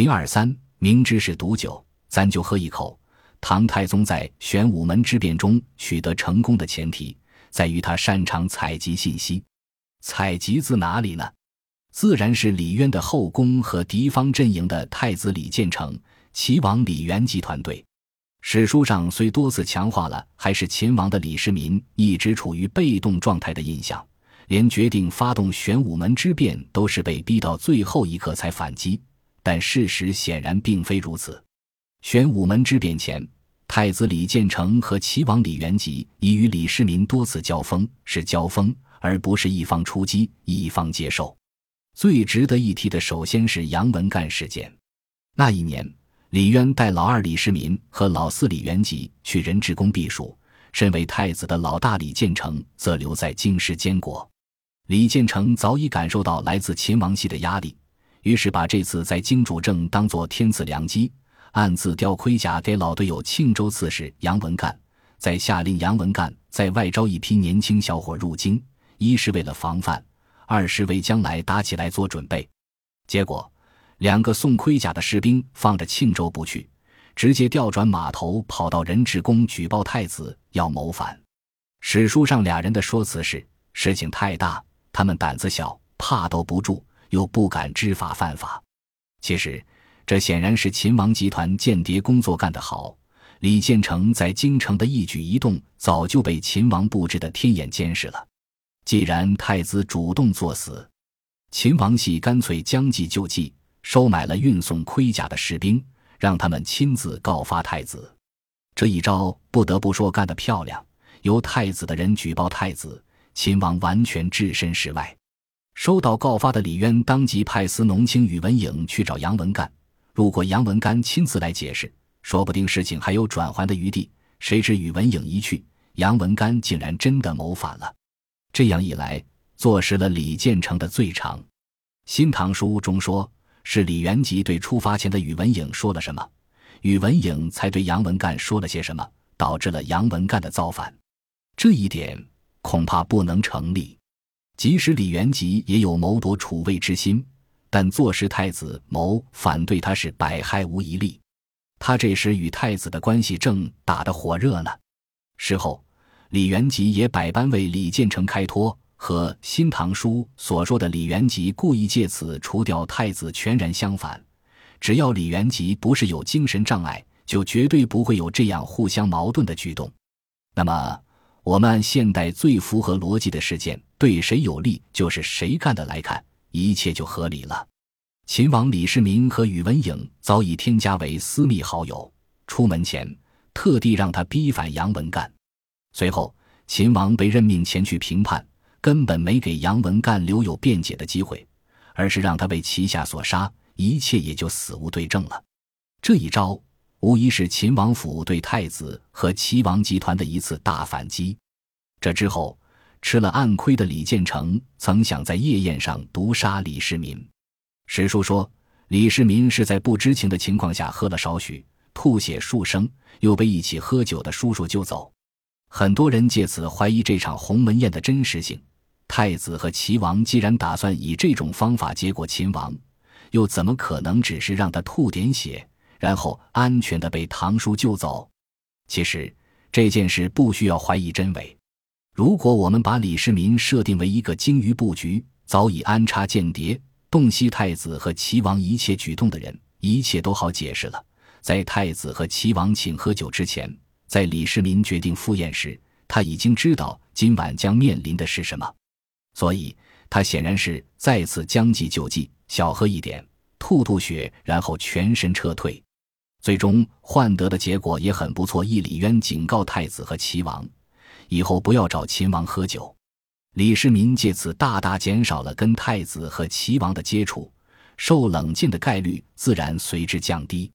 零二三，明知是毒酒，咱就喝一口。唐太宗在玄武门之变中取得成功的前提，在于他擅长采集信息。采集自哪里呢？自然是李渊的后宫和敌方阵营的太子李建成、齐王李元吉团队。史书上虽多次强化了还是秦王的李世民一直处于被动状态的印象，连决定发动玄武门之变都是被逼到最后一刻才反击，但事实显然并非如此。玄武门之变前，太子李建成和齐王李元吉已与李世民多次交锋，是交锋，而不是一方出击，一方接受。最值得一提的，首先是杨文干事件。那一年，李渊带老二李世民和老四李元吉去仁智宫避暑，身为太子的老大李建成则留在京师监国。李建成早已感受到来自秦王系的压力，于是把这次在京主政当作天赐良机。暗自调盔甲给老队友庆州刺史杨文干，再下令杨文干在外招一批年轻小伙入京，一是为了防范，二是为将来打起来做准备。结果，两个送盔甲的士兵放着庆州不去，直接调转马头跑到仁智宫举报太子要谋反。史书上俩人的说辞是：事情太大，他们胆子小，怕兜不住，又不敢知法犯法。其实。这显然是秦王集团间谍工作干得好。李建成在京城的一举一动早就被秦王布置的天眼监视了。既然太子主动作死，秦王系干脆将计就计，收买了运送盔甲的士兵，让他们亲自告发太子。这一招不得不说干得漂亮。由太子的人举报太子，秦王完全置身事外。收到告发的李渊当即派司农卿宇文颖去找杨文干。如果杨文干亲自来解释，说不定事情还有转圜的余地。谁知宇文颖一去，杨文干竟然真的谋反了。这样一来，坐实了李建成的罪长。《新唐书》中说，是李元吉对出发前的宇文颖说了什么，宇文颖才对杨文干说了些什么，导致了杨文干的造反。这一点恐怕不能成立。即使李元吉也有谋夺储位之心。但坐实太子谋反对他是百害无一利，他这时与太子的关系正打得火热呢。事后，李元吉也百般为李建成开脱，和《新唐书》所说的李元吉故意借此除掉太子全然相反。只要李元吉不是有精神障碍，就绝对不会有这样互相矛盾的举动。那么，我们按现代最符合逻辑的事件对谁有利就是谁干的来看。一切就合理了。秦王李世民和宇文颖早已添加为私密好友，出门前特地让他逼反杨文干。随后，秦王被任命前去平叛，根本没给杨文干留有辩解的机会，而是让他被旗下所杀，一切也就死无对证了。这一招无疑是秦王府对太子和齐王集团的一次大反击。这之后。吃了暗亏的李建成曾想在夜宴上毒杀李世民。史书说，李世民是在不知情的情况下喝了少许，吐血数声，又被一起喝酒的叔叔救走。很多人借此怀疑这场鸿门宴的真实性。太子和齐王既然打算以这种方法结果秦王，又怎么可能只是让他吐点血，然后安全的被堂叔救走？其实这件事不需要怀疑真伪。如果我们把李世民设定为一个精于布局、早已安插间谍、洞悉太子和齐王一切举动的人，一切都好解释了。在太子和齐王请喝酒之前，在李世民决定赴宴时，他已经知道今晚将面临的是什么，所以他显然是再次将计就计，小喝一点，吐吐血，然后全身撤退。最终换得的结果也很不错，一李渊警告太子和齐王。以后不要找秦王喝酒，李世民借此大大减少了跟太子和齐王的接触，受冷箭的概率自然随之降低。